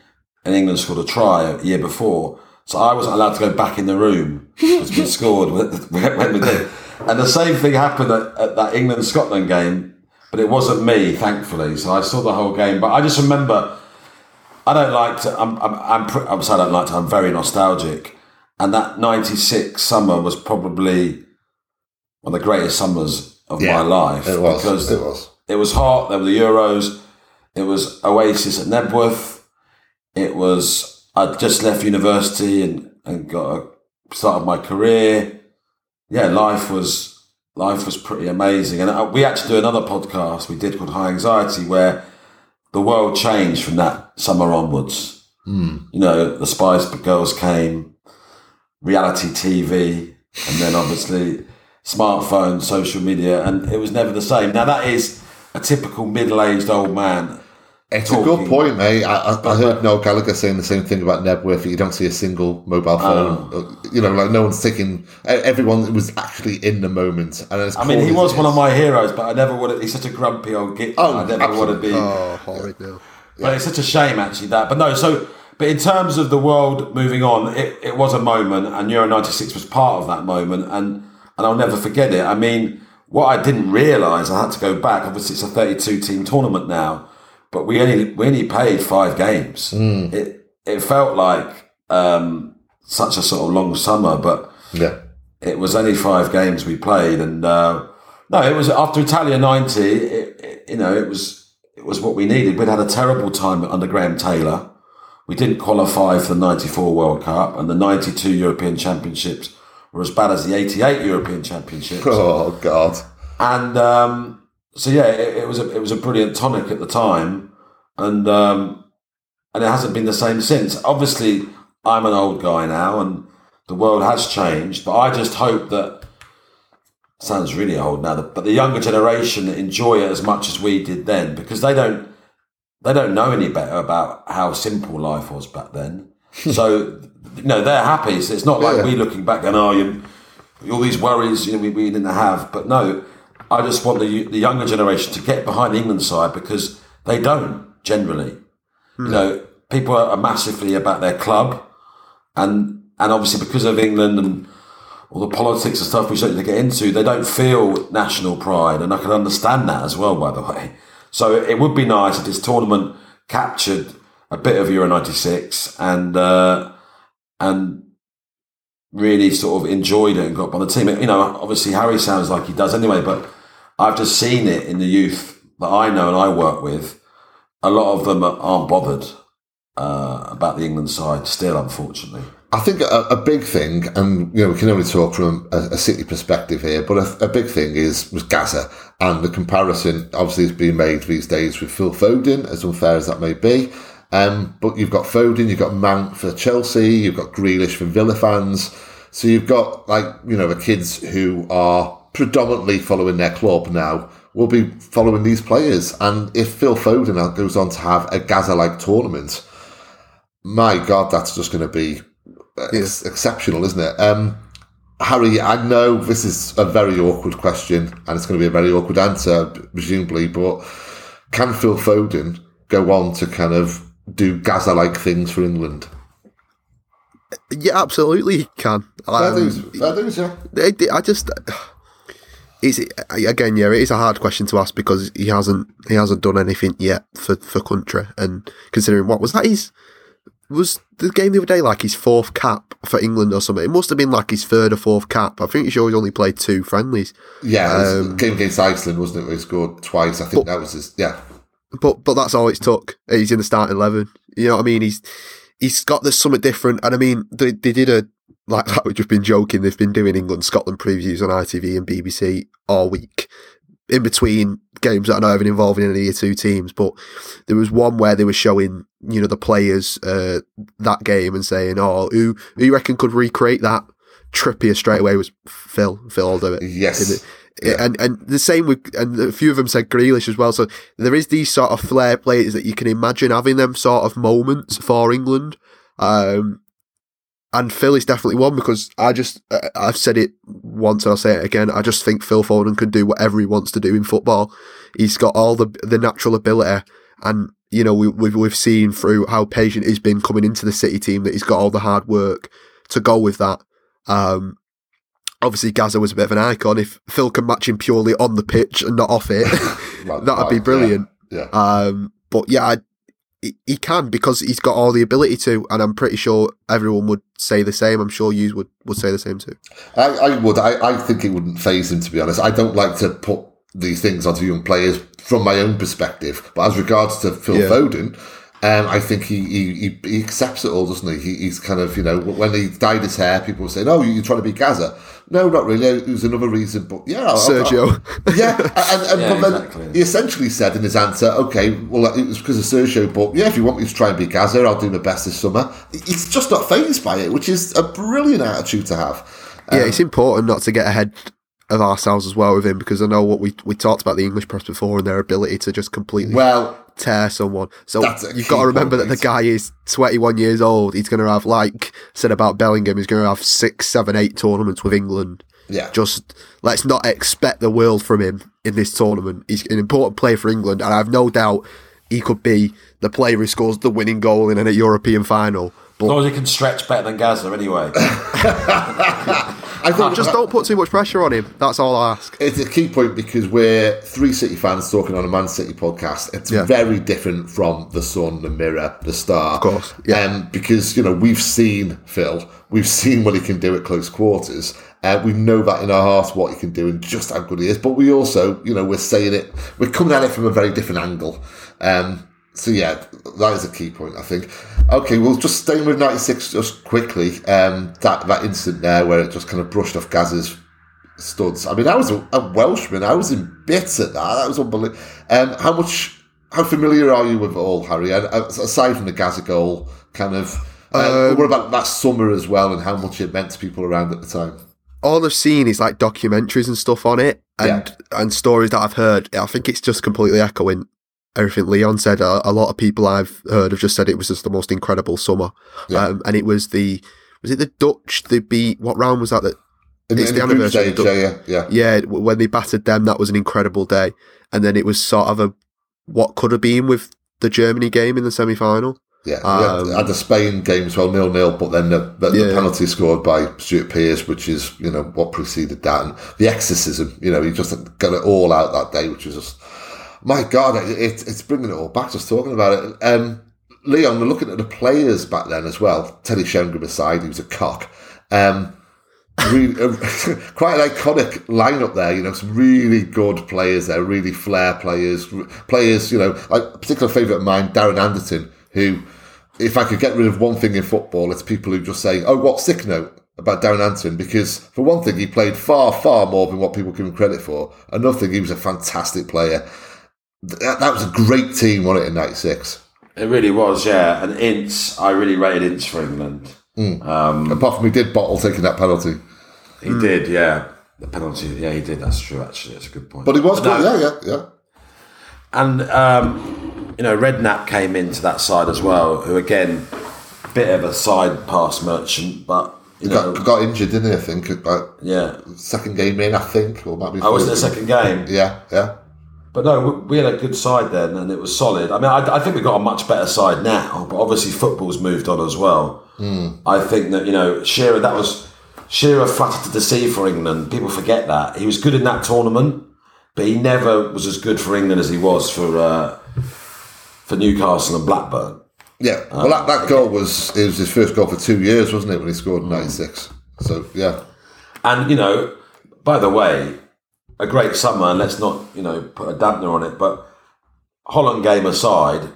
and England scored a try a year before. So I wasn't allowed to go back in the room because (laughs) we scored (laughs) when when we did. And the same thing happened at, at that England Scotland game, but it wasn't me, thankfully. So I saw the whole game. But I just remember, I don't like to. I'm I'm I'm, I'm sorry, I don't like to. I'm very nostalgic, and that '96 summer was probably one of the greatest summers of my life It was. because It was. it was hot. There were the Euros. It was Oasis at Knebworth. It was I'd just left university and, and got a start of my career. Yeah, life was life was pretty amazing. And uh, we actually do another podcast we did called High Anxiety where the world changed from that summer onwards. You know, the Spice Girls came, reality TV, and then obviously smartphones, social media, and it was never the same. Now that is a typical middle-aged old man. It's a good point, mate. I, I, I heard Noel Gallagher saying the same thing about Knebworth. that You don't see a single mobile phone. Oh. Uh, You know, like no one's taking. Everyone was actually in the moment. And I mean, he was one is- of my heroes, but I never would. He's such a grumpy old git. Oh, I never want to be. Oh, horrid now. But it's such a shame, actually, that. But no, so, but in terms of the world moving on, it, it was a moment, and Euro 96 was part of that moment, and, and I'll never forget it. I mean, what I didn't realise, I had to go back, obviously, it's a 32 team tournament now, but we only, we only played five games. It, it felt like um, such a sort of long summer, but Yeah. it was only five games we played, and uh, no, it was after Italia ninety. It, it, you know, it was it was what we needed. We'd had a terrible time under Graham Taylor. We didn't qualify for the ninety four World Cup, and the ninety two European Championships were as bad as the eighty eight European Championships. (laughs) Oh God. And um, so yeah, it, it was a it was a brilliant tonic at the time, and um, and it hasn't been the same since. Obviously, I'm an old guy now, and the world has changed. But I just hope that sounds really old now, but the younger generation enjoy it as much as we did then, because they don't they don't know any better about how simple life was back then. (laughs) so you know they're happy. So it's not like Yeah. we looking back and oh, you, all these worries you know we, we didn't have. But no, I just want the the younger generation to get behind the England side because they don't generally. You know, people are massively about their club, and and obviously because of England and all the politics and stuff we to get into, they don't feel national pride, and I can understand that as well. By the way, so it would be nice if this tournament captured a bit of Euro '96 and uh, and really sort of enjoyed it and got on the team. You know, obviously Harry sounds like he does anyway, but I've just seen it in the youth that I know and I work with. A lot of them aren't bothered uh, about the England side still, unfortunately. I think a, a big thing, and you know, we can only talk from a, a city perspective here, but a, a big thing is was Gazza, and the comparison obviously is being made these days with Phil Foden, as unfair as that may be. Um, but you've got Foden, you've got Mount for Chelsea, you've got Grealish for Villa fans, so you've got like you know the kids who are predominantly following their club now will be following these players, and if Phil Foden goes on to have a Gazza-like tournament, my God, that's just going to be ex- exceptional, isn't it? Um, Harry, I know this is a very awkward question, and it's going to be a very awkward answer, presumably. But can Phil Foden go on to kind of do Gazza-like things for England? Yeah, absolutely he can. Fair Um, dues, fair dues, yeah. I, I just it's again, yeah, it is a hard question to ask because he hasn't he hasn't done anything yet for for country, and considering what was that his was the game the other day like his fourth cap for England or something. It must have been like his third or fourth cap. I think he's always only played two friendlies. Yeah, it Um, game against Iceland, wasn't it? Where he scored twice. I think that was his. Yeah, but but that's all it's took. He's in the starting eleven. You know what I mean? He's he's got this something different, and I mean they, they did a like (laughs) that. We've just been joking. They've been doing England Scotland previews on ITV and BBC all week, in between games that are not even involving any of your two teams. But there was one where they were showing you know the players uh, that game and saying, "Oh, who who you reckon could recreate that?" Trippier straight away was Phil. Phil will do it. yes, Yeah. And and the same with and a few of them said Grealish as well. So there is these sort of flair players that you can imagine having them sort of moments for England. Um, and Phil is definitely one because I just uh, I've said it once and I'll say it again. I just think Phil Foden can do whatever he wants to do in football. He's got all the the natural ability, and you know we, we've we've seen through how patient he's been coming into the City team that he's got all the hard work to go with that. Um, obviously Gazza was a bit of an icon. If Phil can match him purely on the pitch and not off it, (laughs) that'd be brilliant. Yeah, Um, but yeah, I, he, he can because he's got all the ability to, and I'm pretty sure everyone would say the same. I'm sure you would would say the same too. I, I would. I, I think it wouldn't faze him to be honest. I don't like to put these things onto young players from my own perspective. But as regards to Phil Yeah. Foden, um, I think he, he, he, he accepts it all, doesn't he? he? He's kind of, you know, when he dyed his hair, people were saying, oh, you're trying to be Gazza. No, not really. It was another reason, but yeah. I'll- I'll- Sergio. yeah, (laughs) and, and Yeah, but then he essentially said in his answer, "Okay, well, it was because of Sergio, but yeah, if you want me to try and be Gazza, I'll do my best this summer." He's just not fazed by it, which is a brilliant attitude to have. yeah, it's important not to get ahead of ourselves as well with him because I know what we we talked about the English press before and their ability to just completely Well, tear someone. So you've got to remember point, that the guy is 21 years old. He's going to have, like said about Bellingham, he's going to have six, seven, eight tournaments with England. yeah, Just let's not expect the world from him in this tournament. He's an important player for England, and I have no doubt he could be the player who scores the winning goal in a European final. As But long as he can stretch better than Gazza, anyway. (laughs) (laughs) I think just don't put too much pressure on him. That's all I ask. It's a key point because we're three City fans talking on a Man City podcast. It's Yeah. very different from the Sun, the Mirror, the Star. Of course, yeah. Um, because you know we've seen Phil, we've seen what he can do at close quarters. Uh, we know that in our hearts what he can do and just how good he is. But we also, you know, we're saying it. We're coming at it from a very different angle. Um, so yeah, that is a key point, I think. Okay, well, just staying with '96 just quickly. Um, that that incident there where it just kind of brushed off Gaz's studs. I mean, I was a, a Welshman. I was in bits at that. That was unbelievable. Um, how much? How familiar are you with it all, Harry? And uh, aside from the Gazza goal, kind of. Uh, what about that summer as well, and how much it meant to people around at the time? all I've seen is like documentaries and stuff on it, and and stories that I've heard. I think it's just completely echoing everything Leon said. A, a lot of people I've heard have just said it was just the most incredible summer, Yeah. um, and it was the was it the Dutch? They beat what round was that? That In, It's in the group anniversary stage, the- yeah, yeah, yeah. yeah, when they battered them, that was an incredible day, and then it was sort of a what could have been with the Germany game in the semi final. Yeah, Um, had, the Spain game as well, nil nil. But then the, the, the penalty scored by Stuart Pearce, which is you know what preceded that, and the exorcism. You know, he just got it all out that day, which was just my God, it, it, it's bringing it all back. Just talking about it. Um, Leon, we're looking at the players back then as well. Teddy Sheringham aside, he was a cock. Um, really, (laughs) (laughs) quite an iconic lineup there. You know, some really good players there, really flair players, players. You know, like a particular favourite of mine, Darren Anderton, who, if I could get rid of one thing in football, it's people who just say, "Oh, what sick note." About Darren Anderton, because for one thing, he played far, far more than what people give him credit for. Another thing, he was a fantastic player. That, that was a great team, wasn't it, in '96? It really was, yeah. And Ince, I really rated Ince for England. um Apart from he did bottle taking that penalty, He did, yeah. The penalty, yeah, he did. That's true, actually. That's a good point. but he was No, good. Yeah, yeah, yeah. And um, you know, Redknapp came into that side as well, who again, bit of a side pass merchant, but You got, know, got injured, didn't he? I think about yeah. second game in. I think, or might be. I was in the second game. Yeah, yeah, But no, we- had a good side then, and it was solid. I mean, I, I think we've got a much better side now, but obviously football's moved on as well. I think that you know Shearer, that was Shearer flattered to deceive for England. People forget that he was good in that tournament, but he never was as good for England as he was for uh, for Newcastle and Blackburn. yeah. Well, that, that goal was it was his first goal for two years, wasn't it? When he scored in '96. So yeah, And you know, by the way, a great summer. And let's not you know put a dampener on it, but Holland game aside,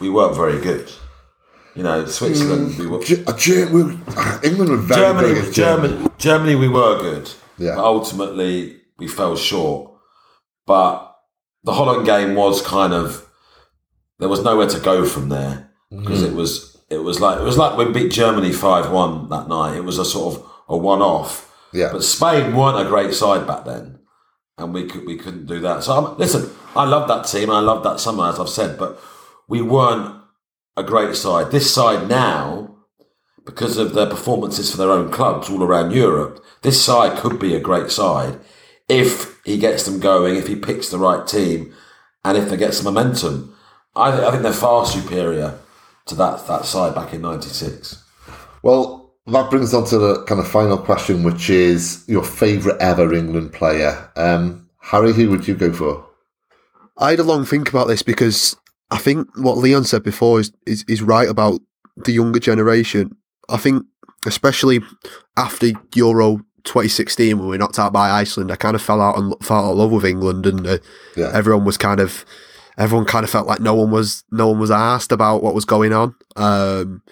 we weren't very good. You know, Switzerland, we were. Ge- uh, Ge- we- uh, England were very Germany, good against Germany, Germany, we were good. Yeah. But ultimately, we fell short. But the Holland game was kind of there was nowhere to go from there because Mm. it was it was like it was like we beat Germany five one that night. It was a sort of a one off. Yeah. But Spain weren't a great side back then, and we could we couldn't do that. So um, listen, I love that team. I love that summer, as I've said, but we weren't a great side. This side now, because of their performances for their own clubs all around Europe, this side could be a great side if he gets them going, if he picks the right team, and if they get some momentum. I, I think they're far superior to that that side back in '96. Well, that brings on to the kind of final question, which is your favourite ever England player. Um, Harry, who would you go for? I had a long think about this because I think what Leon said before is, is, is right about the younger generation. I think, especially after Euro 2016, when we were knocked out by Iceland, I kind of fell out and fell out of love with England, and uh, Yeah. everyone was kind of everyone kind of felt like no one was no one was asked about what was going on. Um,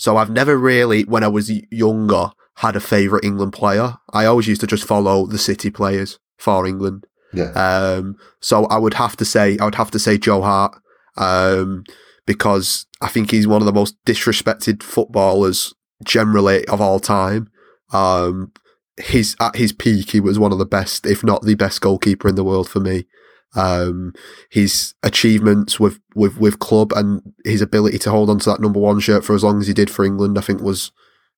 so I've never really, when I was younger, had a favourite England player. I always used to just follow the City players for England. Yeah. Um, so I would have to say, I would have to say Joe Hart, um, because I think he's one of the most disrespected footballers generally of all time. Um, his at his peak, he was one of the best, if not the best goalkeeper in the world for me. Um, his achievements with, with, with club and his ability to hold on to that number one shirt for as long as he did for England, I think was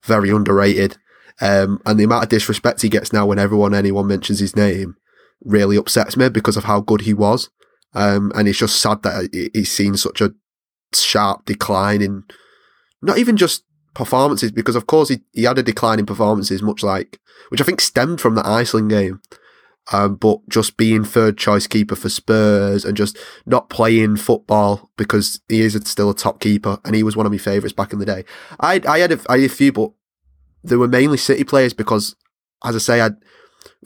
very underrated. Um, and the amount of disrespect he gets now when everyone, anyone mentions his name really upsets me because of how good he was. Um, and it's just sad that he's seen such a sharp decline in not even just performances, because of course he, he had a decline in performances, much like, which I think stemmed from the Iceland game. Um, but just being third choice keeper for Spurs and just not playing football because he is still a top keeper and he was one of my favourites back in the day. I I had a, I had a few, but they were mainly City players because, as I say, I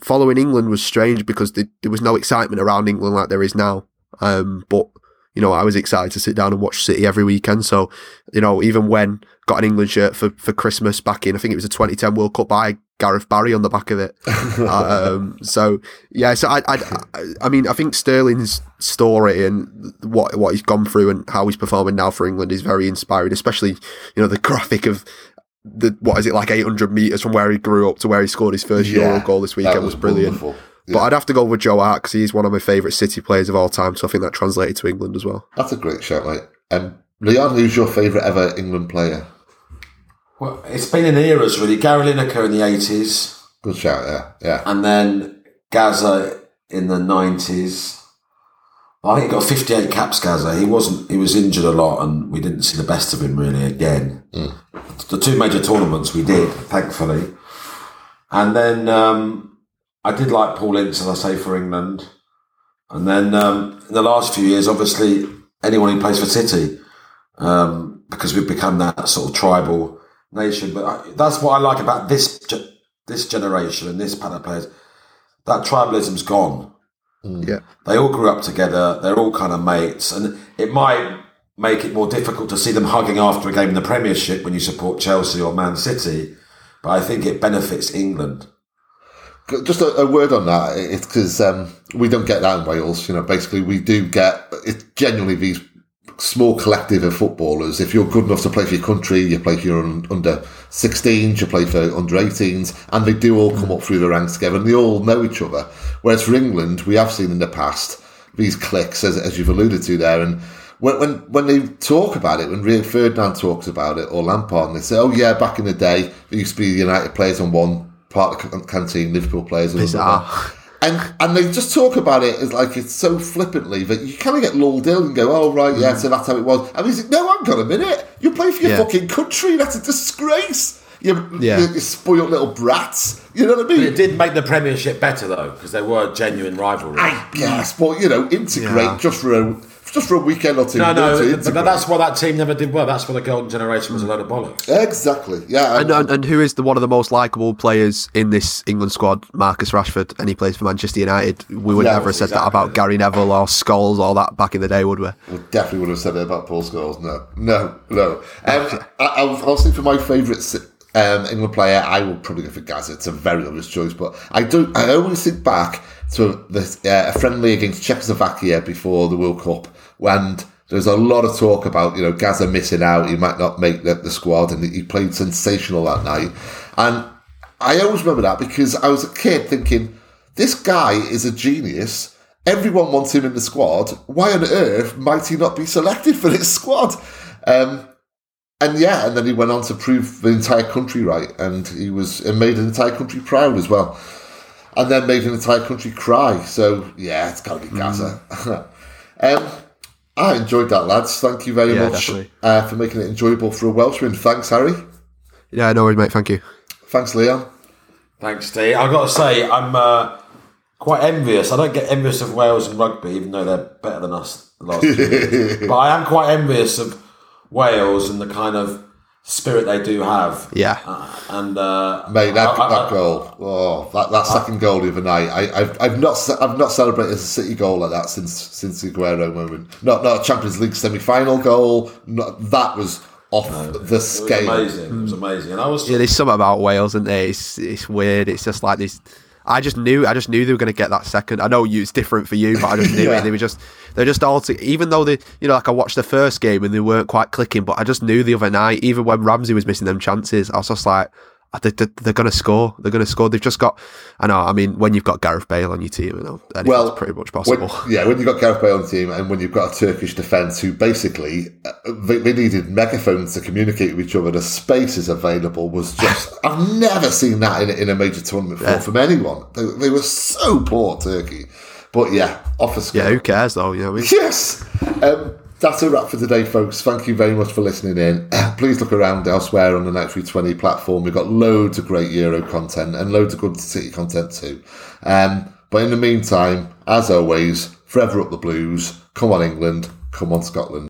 following England was strange because there, was no excitement around England like there is now. Um, but you know, I was excited to sit down and watch City every weekend. So, you know, even when got an England shirt for, for Christmas back in, I think it was a 2010 World Cup by Gareth Barry on the back of it. (laughs) um, so yeah, so I, I, I mean, I think Sterling's story and what what he's gone through and how he's performing now for England is very inspiring. Especially, you know, the graphic of the what is it like 800 meters from where he grew up to where he scored his first Euro goal this weekend was, brilliant. wonderful. But I'd have to go with Joe Hart because he's one of my favourite City players of all time. So I think that translated to England as well. That's a great shout, mate. Um, Leon, who's your favourite ever England player? Well, it's been in eras really. Gary Lineker in the eighties, Good shout, yeah, yeah. and then Gazza in the nineties. I think he got fifty-eight caps. Gazza. He wasn't. He was injured a lot, and we didn't see the best of him really again. The two major tournaments we did, thankfully, and then um, I did like Paul Ince, as I say, for England. And then um, in the last few years, obviously, anyone who plays for City, um, because we've become that sort of tribal nation. But I, that's what I like about this ge- this generation and this pattern of players. That tribalism's gone. Yeah. They all grew up together. They're all kind of mates, and it might make it more difficult to see them hugging after a game in the Premiership when you support Chelsea or Man City. But I think it benefits England. Just a, a word on that. It's because um, we don't get that in Wales. You know, basically, we do get it's genuinely these small collective of footballers. If you're good enough to play for your country, you play for your un- under 16s, you play for under 18s, and they do all come up through the ranks together, and they all know each other. Whereas for England, we have seen in the past these cliques, as, as you've alluded to there, and when, when when they talk about it, when Rio Ferdinand talks about it or Lampard, they say, "Oh yeah, back in the day, there used to be United players on one part of the canteen, Liverpool players on another." And and they just talk about it as like it's so flippantly that you kind of get lulled in and go, "Oh right, yeah, mm. so that's how it was." And he's like, "No, hang on a minute, you play for your Yeah. fucking country. That's a disgrace. You, Yeah. you, you spoiled little brats. You know what I mean?" It did make the Premiership better though, because there were genuine rivalries. I guess, but you know, integrate Yeah. just for a just for a weekend or two. No, no, but that's why that team never did well. That's why the golden generation was a load of bollocks. exactly. Yeah, And, and and who is the one of the most likable players in this England squad? Marcus Rashford, and he plays for Manchester United. We would Yeah, never have said that about Gary Neville or Scholes or that back in the day, would we? We definitely would have said it about Paul Scholes. No, no, no. Um, I, I'll, I'll say for my favourite um, England player, I will probably go for Gazza. It's a very obvious choice, but I do. I always think back to this, uh, a friendly against Czechoslovakia before the World Cup when. There's a lot of talk about, you know, Gazza missing out. He might not make the, the squad, and he played sensational that night. And I always remember that because I was a kid thinking, this guy is a genius. Everyone wants him in the squad. Why on earth might he not be selected for this squad? Um, and yeah, and then he went on to prove the entire country right, and he was and made an entire country proud as well, and then made an entire country cry. So yeah, it's got to be Gazza. (laughs) um, I enjoyed that, lads. Thank you very Yeah, much uh, for making it enjoyable for a Welshman. Thanks, Harry. Yeah, no worries, mate. Thank you. Thanks, Leon. Thanks, Steve. I've got to say, I'm uh, quite envious. I don't get envious of Wales and rugby, even though they're better than us the last few years. (laughs) But I am quite envious of Wales and the kind of spirit they do have. Yeah. Uh, and uh, Mate, that, I- I- that goal, oh, that, that second goal the other night. I, I've, I've not, I've not celebrated a City goal like that since, since the Aguero moment. Not, not a Champions League semi-final goal. Not, that was off the scale. It was amazing. It was amazing. And I was Yeah, there's something about Wales, isn't there? It's it's weird. It's just like this. I just knew. I just knew they were going to get that second. I know you, it's different for you, but I just (laughs) knew Yeah. it. They were just. They're just all. To, even though they, you know, like I watched the first game and they weren't quite clicking, but I just knew the other night, even when Ramsey was missing them chances, I was just like, they, they, they're going to score. They're going to score. They've just got. I know. I mean, when you've got Gareth Bale on your team, you know, anything's Well, pretty much When, possible. (laughs) yeah, when you've got Gareth Bale on the team and when you've got a Turkish defence who basically uh, they, they needed megaphones to communicate with each other, the spaces available was just (laughs) I've never seen that in, a- in a major tournament before Yeah. from anyone. They, they were so poor, Turkey. But yeah, off a score. yeah, who cares though? You know I mean? (laughs) Yes. Um, that's a wrap for today, folks. Thank you very much for listening in. (clears throat) Please look around elsewhere on the Night 320 platform. We've got loads of great Euro content and loads of good City content too. Um, but in the meantime, as always, forever up the blues. Come on, England. Come on, Scotland.